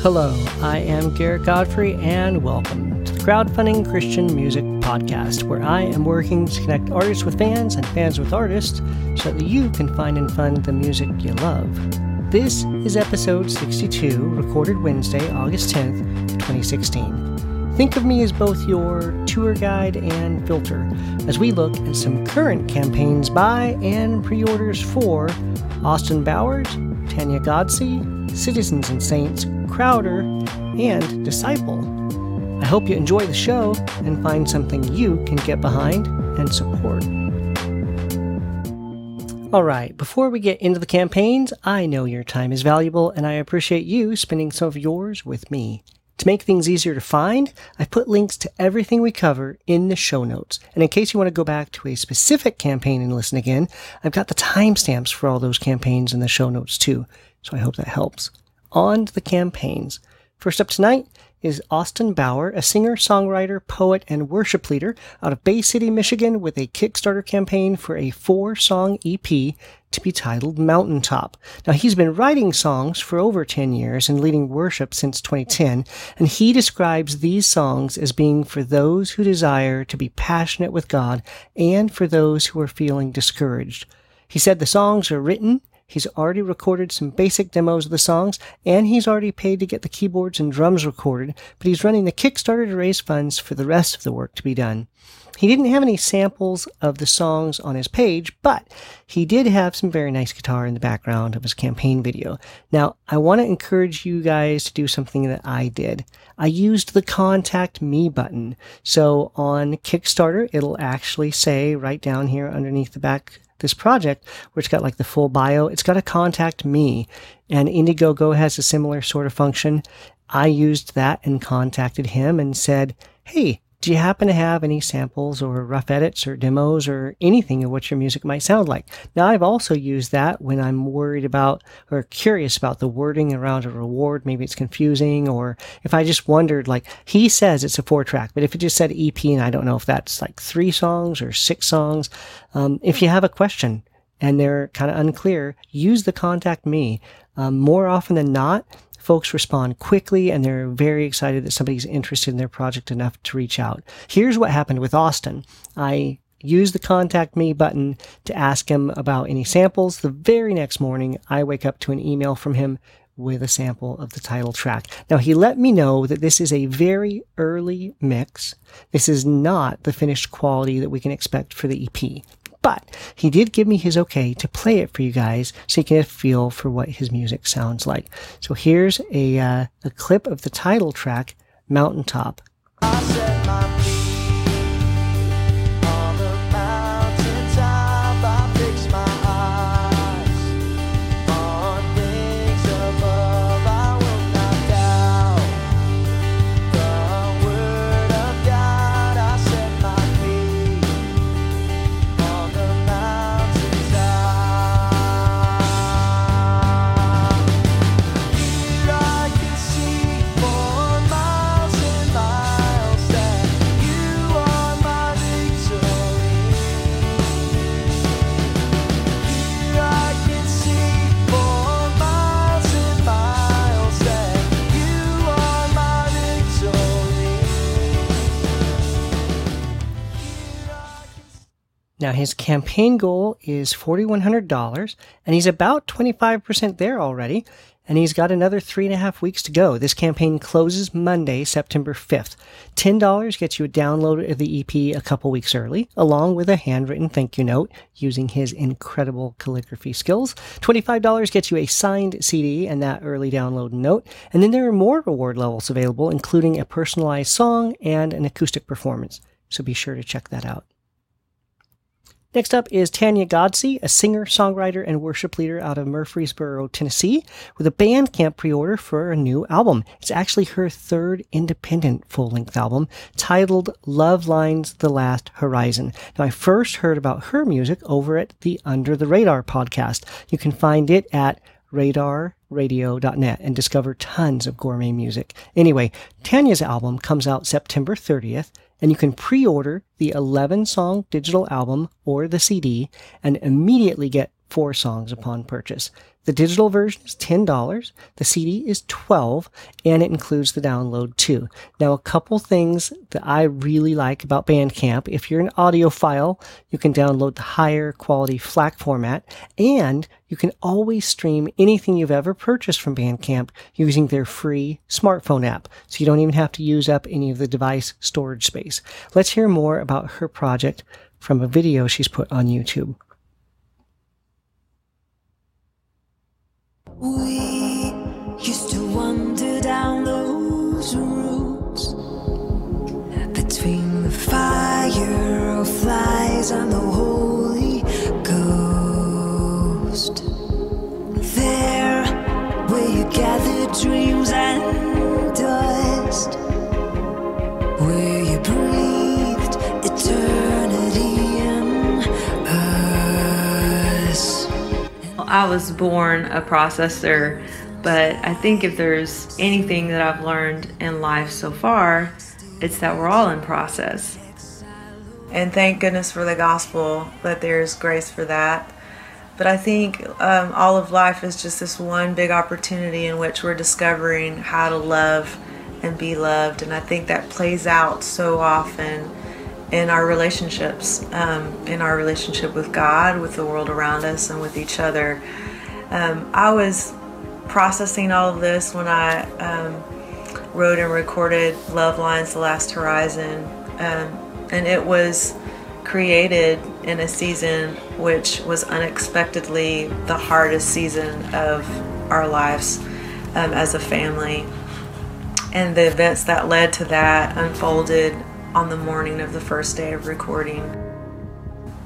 Hello, I am Garrett Godfrey, and welcome to the Crowdfunding Christian Music Podcast, where I am working to connect artists with fans and fans with artists so that you can find and fund the music you love. This is episode 62, recorded Wednesday, August 10th, 2016. Think of me as both your tour guide and filter as we look at some current campaigns by and pre orders for Austin Bowers, Tanya Godsey, Citizens and Saints, Crowder, and Disciple. I hope you enjoy the show and find something you can get behind and support. All right, before we get into the campaigns, I know your time is valuable and I appreciate you spending some of yours with me. To make things easier to find, I've put links to everything we cover in the show notes. And in case you want to go back to a specific campaign and listen again, I've got the timestamps for all those campaigns in the show notes too. So I hope that helps. On to the campaigns. First up tonight is Austin Bauer, a singer, songwriter, poet, and worship leader out of Bay City, Michigan, with a Kickstarter campaign for a four song EP to be titled Mountaintop. Now, he's been writing songs for over 10 years and leading worship since 2010, and he describes these songs as being for those who desire to be passionate with God and for those who are feeling discouraged. He said the songs are written He's already recorded some basic demos of the songs, and he's already paid to get the keyboards and drums recorded, but he's running the Kickstarter to raise funds for the rest of the work to be done. He didn't have any samples of the songs on his page, but he did have some very nice guitar in the background of his campaign video. Now, I want to encourage you guys to do something that I did. I used the contact me button. So on Kickstarter, it'll actually say right down here underneath the back this project it's got like the full bio. It's got a contact me and Indiegogo has a similar sort of function. I used that and contacted him and said, Hey, do you happen to have any samples or rough edits or demos or anything of what your music might sound like? Now, I've also used that when I'm worried about or curious about the wording around a reward. Maybe it's confusing, or if I just wondered, like, he says it's a four track, but if it just said EP and I don't know if that's like three songs or six songs, um, if you have a question and they're kind of unclear, use the contact me. Um, more often than not, folks respond quickly and they're very excited that somebody's interested in their project enough to reach out. Here's what happened with Austin. I used the contact me button to ask him about any samples. The very next morning, I wake up to an email from him with a sample of the title track. Now, he let me know that this is a very early mix. This is not the finished quality that we can expect for the EP. But he did give me his okay to play it for you guys so you can get a feel for what his music sounds like. So here's a, uh, a clip of the title track, Mountaintop. Now, his campaign goal is $4,100, and he's about 25% there already, and he's got another three and a half weeks to go. This campaign closes Monday, September 5th. $10 gets you a download of the EP a couple weeks early, along with a handwritten thank you note using his incredible calligraphy skills. $25 gets you a signed CD and that early download note. And then there are more reward levels available, including a personalized song and an acoustic performance. So be sure to check that out. Next up is Tanya Godsey, a singer, songwriter, and worship leader out of Murfreesboro, Tennessee, with a Bandcamp pre-order for a new album. It's actually her third independent full-length album, titled Love Lines The Last Horizon. Now, I first heard about her music over at the Under the Radar podcast. You can find it at radarradio.net and discover tons of gourmet music. Anyway, Tanya's album comes out September 30th and you can pre-order the 11 song digital album or the CD and immediately get four songs upon purchase. The digital version is $10, the CD is 12 and it includes the download too. Now, a couple things that I really like about Bandcamp if you're an audiophile, you can download the higher quality FLAC format, and you can always stream anything you've ever purchased from Bandcamp using their free smartphone app, so you don't even have to use up any of the device storage space. Let's hear more about her project from a video she's put on YouTube. We used to wander down those roads between the fireflies and the I was born a processor, but I think if there's anything that I've learned in life so far, it's that we're all in process. And thank goodness for the gospel that there's grace for that. But I think um, all of life is just this one big opportunity in which we're discovering how to love and be loved. And I think that plays out so often in our relationships, um, in our relationship with God, with the world around us, and with each other. Um, I was processing all of this when I um, wrote and recorded Love Lines The Last Horizon. Um, and it was created in a season which was unexpectedly the hardest season of our lives um, as a family. And the events that led to that unfolded on the morning of the first day of recording.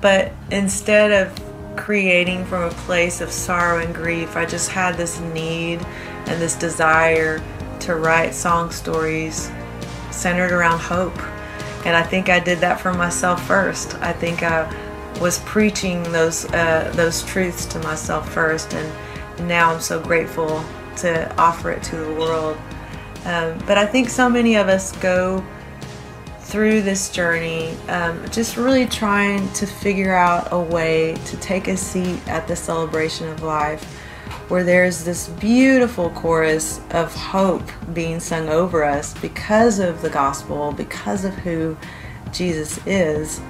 But instead of creating from a place of sorrow and grief, I just had this need and this desire to write song stories centered around hope. And I think I did that for myself first. I think I was preaching those uh, those truths to myself first, and now I'm so grateful to offer it to the world. Um, but I think so many of us go through this journey, um, just really trying to figure out a way to take a seat at the celebration of life where there's this beautiful chorus of hope being sung over us because of the gospel, because of who Jesus is.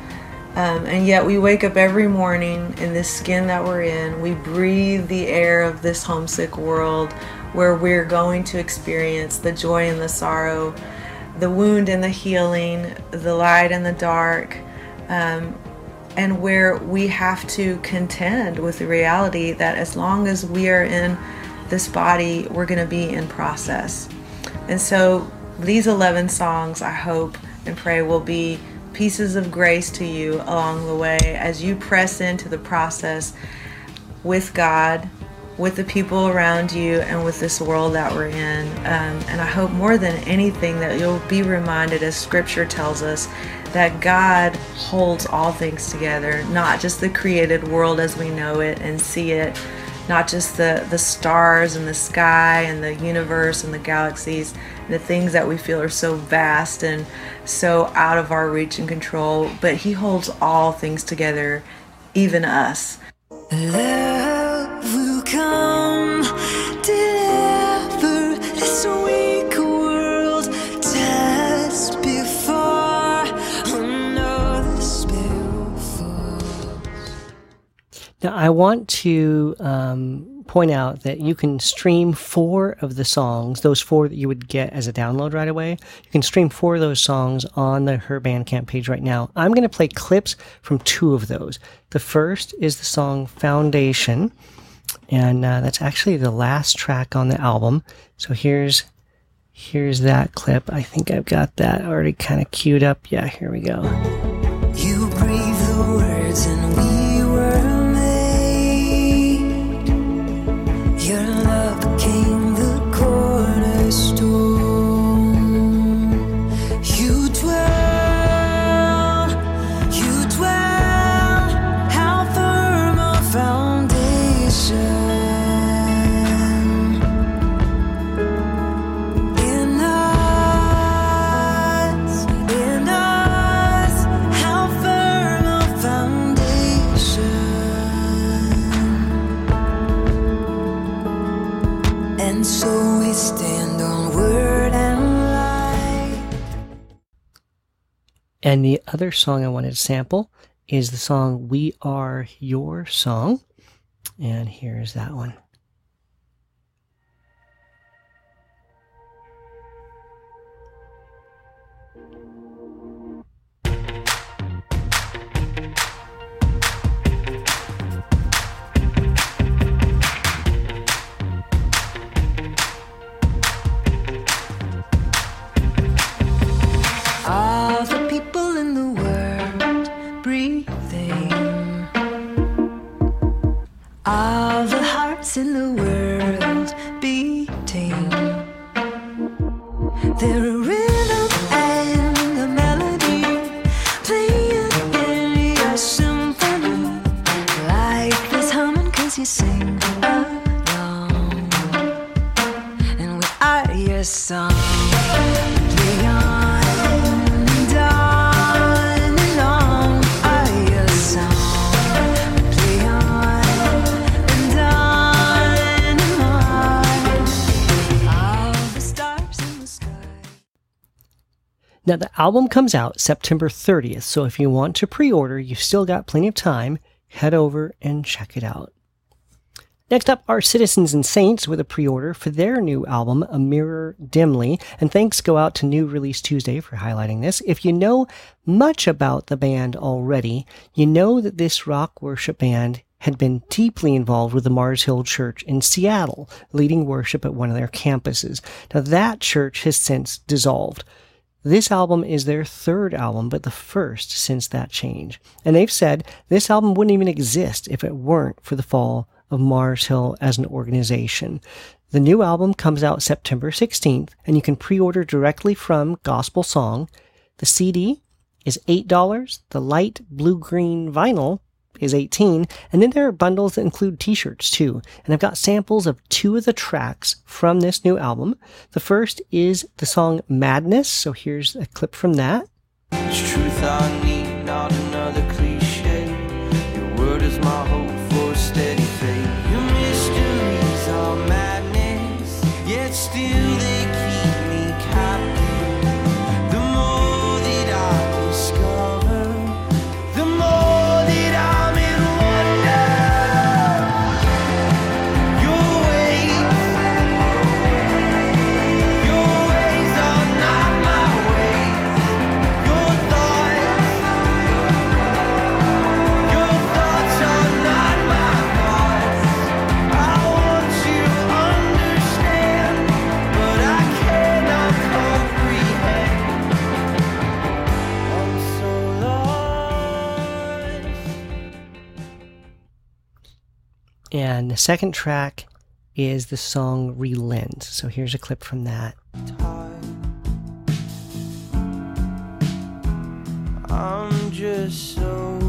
Um, and yet we wake up every morning in this skin that we're in. We breathe the air of this homesick world where we're going to experience the joy and the sorrow the wound and the healing, the light and the dark, um, and where we have to contend with the reality that as long as we are in this body, we're going to be in process. And so these 11 songs, I hope and pray, will be pieces of grace to you along the way as you press into the process with God with the people around you and with this world that we're in. Um, and I hope more than anything that you'll be reminded, as scripture tells us, that God holds all things together, not just the created world as we know it and see it, not just the, the stars and the sky and the universe and the galaxies, the things that we feel are so vast and so out of our reach and control, but He holds all things together, even us. Love Now, I want to um, point out that you can stream four of the songs, those four that you would get as a download right away. You can stream four of those songs on the Her Bandcamp page right now. I'm going to play clips from two of those. The first is the song Foundation, and uh, that's actually the last track on the album. So here's here's that clip. I think I've got that already kind of queued up. Yeah, here we go. Other song I wanted to sample is the song We Are Your Song. And here's that one. Now, the album comes out September 30th, so if you want to pre order, you've still got plenty of time. Head over and check it out. Next up are Citizens and Saints with a pre order for their new album, A Mirror Dimly. And thanks go out to New Release Tuesday for highlighting this. If you know much about the band already, you know that this rock worship band had been deeply involved with the Mars Hill Church in Seattle, leading worship at one of their campuses. Now, that church has since dissolved. This album is their third album, but the first since that change. And they've said this album wouldn't even exist if it weren't for the fall of Mars Hill as an organization. The new album comes out September 16th, and you can pre order directly from Gospel Song. The CD is $8. The light blue green vinyl is 18 and then there are bundles that include t-shirts too. And i've got samples of two of the tracks from this new album. The first is the song madness so here's a clip from that second track is the song relent. So here's a clip from that. I'm just so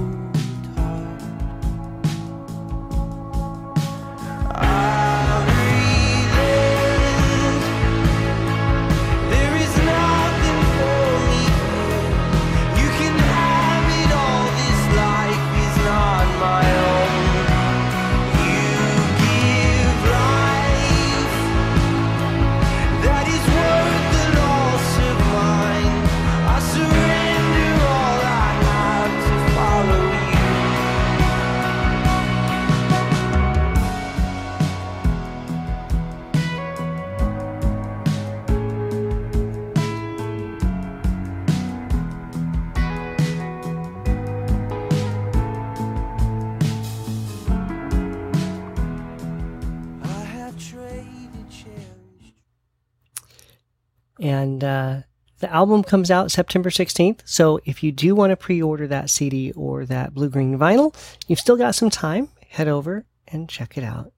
album comes out September 16th. So if you do want to pre-order that CD or that blue-green vinyl, you've still got some time. Head over and check it out.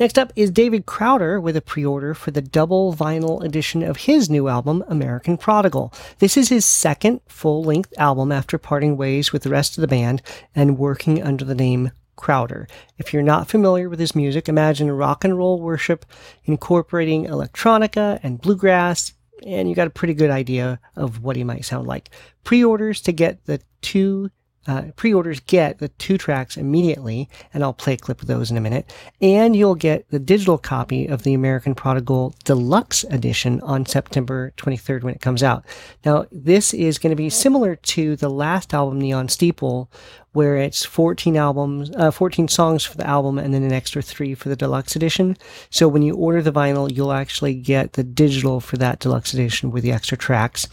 Next up is David Crowder with a pre-order for the double vinyl edition of his new album, American Prodigal. This is his second full-length album after parting ways with the rest of the band and working under the name Crowder. If you're not familiar with his music, imagine rock and roll worship incorporating electronica and bluegrass, and you got a pretty good idea of what he might sound like. Pre orders to get the two uh, pre-orders get the two tracks immediately, and I'll play a clip of those in a minute. And you'll get the digital copy of the American Prodigal Deluxe Edition on September 23rd when it comes out. Now, this is going to be similar to the last album, Neon Steeple, where it's 14 albums, uh, 14 songs for the album, and then an extra three for the deluxe edition. So when you order the vinyl, you'll actually get the digital for that deluxe edition with the extra tracks.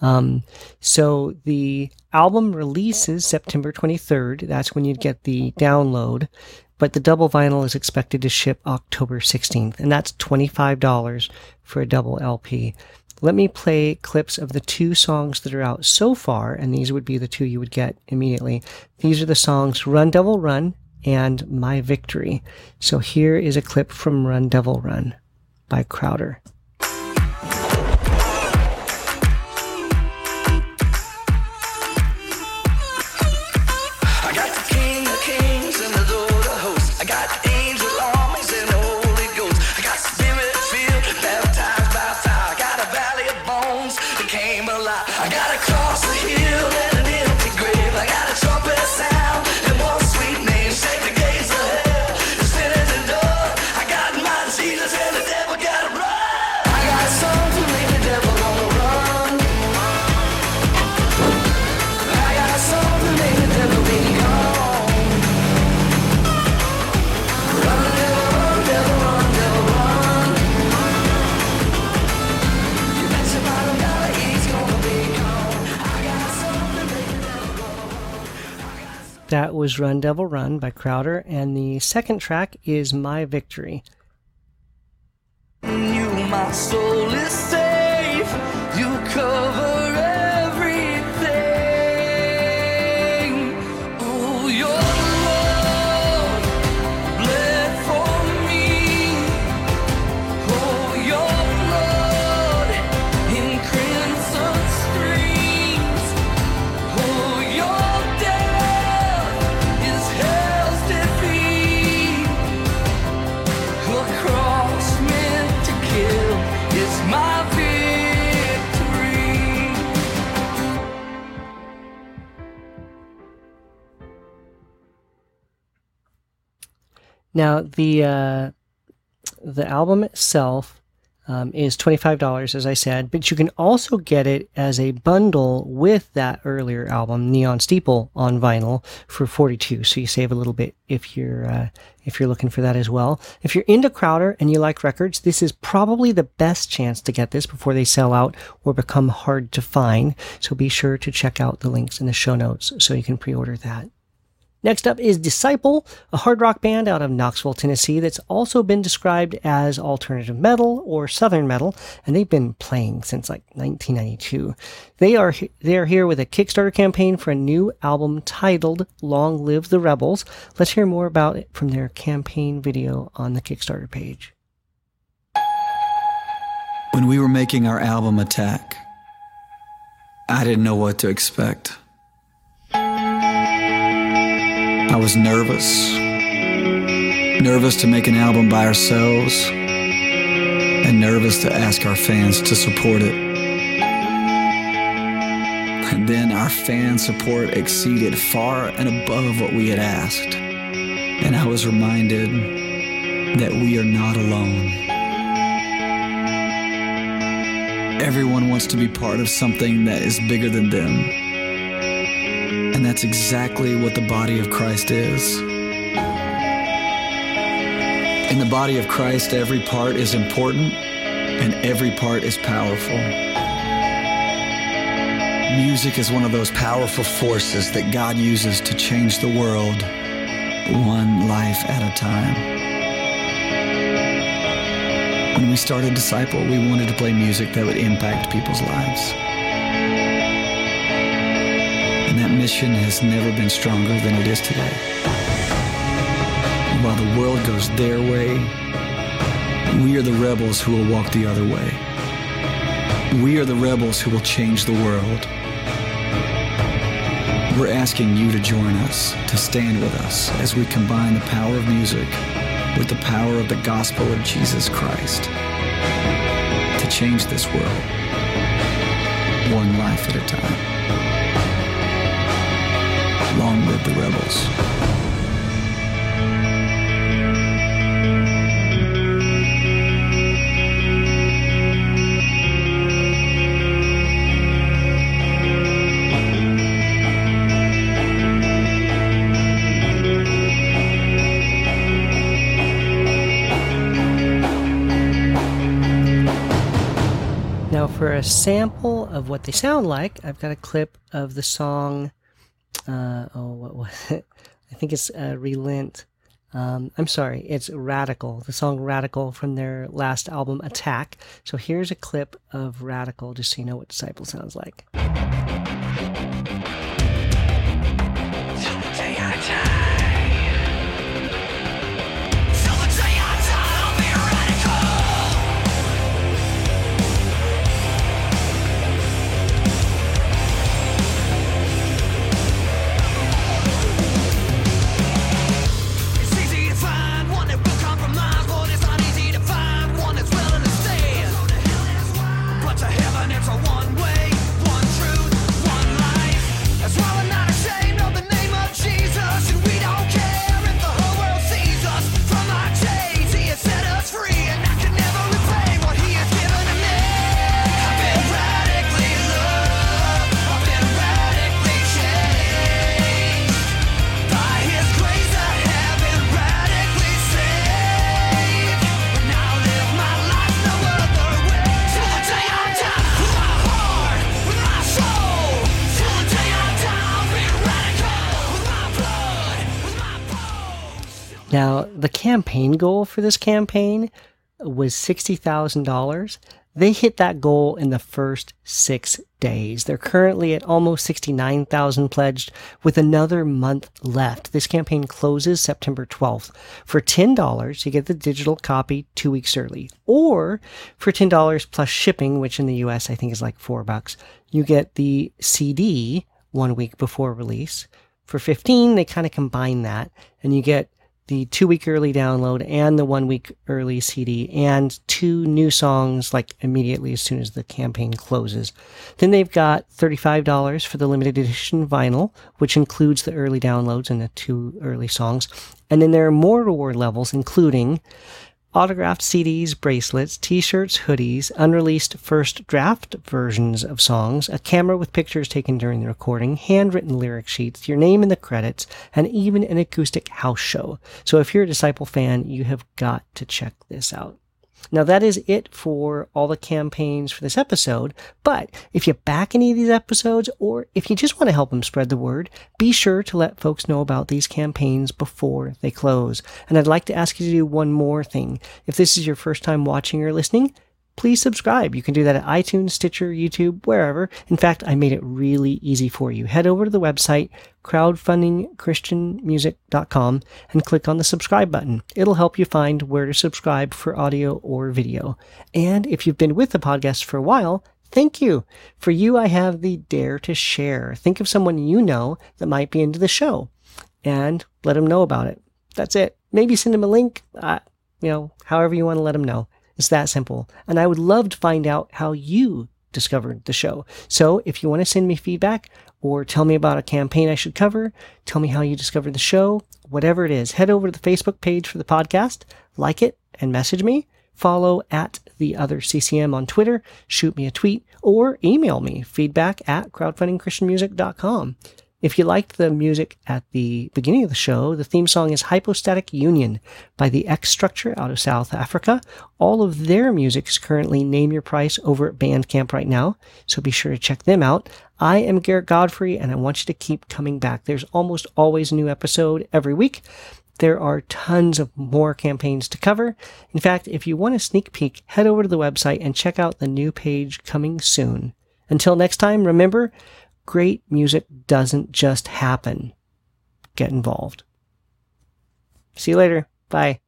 Um, so the album releases September 23rd. That's when you'd get the download. But the double vinyl is expected to ship October 16th, and that's $25 for a double LP. Let me play clips of the two songs that are out so far, and these would be the two you would get immediately. These are the songs Run Devil Run and My Victory. So here is a clip from Run Devil Run by Crowder. King of Kings and the Lord of Hosts. I got the was Run Devil Run by Crowder, and the second track is My Victory. You, my soul is safe. You cover Now the uh, the album itself um, is twenty five dollars, as I said, but you can also get it as a bundle with that earlier album, Neon Steeple, on vinyl for forty two. So you save a little bit if you're uh, if you're looking for that as well. If you're into Crowder and you like records, this is probably the best chance to get this before they sell out or become hard to find. So be sure to check out the links in the show notes so you can pre order that. Next up is Disciple, a hard rock band out of Knoxville, Tennessee that's also been described as alternative metal or southern metal, and they've been playing since like 1992. They are they are here with a Kickstarter campaign for a new album titled Long Live the Rebels. Let's hear more about it from their campaign video on the Kickstarter page. When we were making our album Attack, I didn't know what to expect. I was nervous. Nervous to make an album by ourselves, and nervous to ask our fans to support it. And then our fan support exceeded far and above what we had asked. And I was reminded that we are not alone. Everyone wants to be part of something that is bigger than them. And that's exactly what the body of Christ is. In the body of Christ, every part is important and every part is powerful. Music is one of those powerful forces that God uses to change the world one life at a time. When we started Disciple, we wanted to play music that would impact people's lives. Mission has never been stronger than it is today. While the world goes their way, we are the rebels who will walk the other way. We are the rebels who will change the world. We're asking you to join us, to stand with us as we combine the power of music with the power of the gospel of Jesus Christ to change this world one life at a time. Live the rebels. Now, for a sample of what they sound like, I've got a clip of the song. Uh, oh, what was it? I think it's uh, Relent. Um, I'm sorry, it's Radical, the song Radical from their last album, Attack. So here's a clip of Radical, just so you know what Disciple sounds like. Now, the campaign goal for this campaign was $60,000. They hit that goal in the first six days. They're currently at almost 69,000 pledged with another month left. This campaign closes September 12th. For $10, you get the digital copy two weeks early. Or for $10 plus shipping, which in the US I think is like four bucks, you get the CD one week before release. For 15, they kind of combine that and you get the two week early download and the one week early CD and two new songs like immediately as soon as the campaign closes. Then they've got $35 for the limited edition vinyl, which includes the early downloads and the two early songs. And then there are more reward levels, including autographed CDs, bracelets, t-shirts, hoodies, unreleased first draft versions of songs, a camera with pictures taken during the recording, handwritten lyric sheets, your name in the credits, and even an acoustic house show. So if you're a Disciple fan, you have got to check this out. Now that is it for all the campaigns for this episode, but if you back any of these episodes or if you just want to help them spread the word, be sure to let folks know about these campaigns before they close. And I'd like to ask you to do one more thing. If this is your first time watching or listening, please subscribe. You can do that at iTunes, Stitcher, YouTube, wherever. In fact, I made it really easy for you. Head over to the website, crowdfundingchristianmusic.com, and click on the subscribe button. It'll help you find where to subscribe for audio or video. And if you've been with the podcast for a while, Thank you. For you, I have the dare to share. Think of someone you know that might be into the show and let them know about it. That's it. Maybe send them a link, uh, you know, however you want to let them know. It's that simple. And I would love to find out how you discovered the show. So if you want to send me feedback or tell me about a campaign I should cover, tell me how you discovered the show, whatever it is, head over to the Facebook page for the podcast, like it, and message me. Follow at the other CCM on Twitter, shoot me a tweet, or email me feedback at crowdfundingchristianmusic.com. If you liked the music at the beginning of the show, the theme song is Hypostatic Union by the X Structure out of South Africa. All of their music is currently Name Your Price over at Bandcamp right now, so be sure to check them out. I am Garrett Godfrey, and I want you to keep coming back. There's almost always a new episode every week. There are tons of more campaigns to cover. In fact, if you want a sneak peek, head over to the website and check out the new page coming soon. Until next time, remember, great music doesn't just happen. Get involved. See you later. Bye.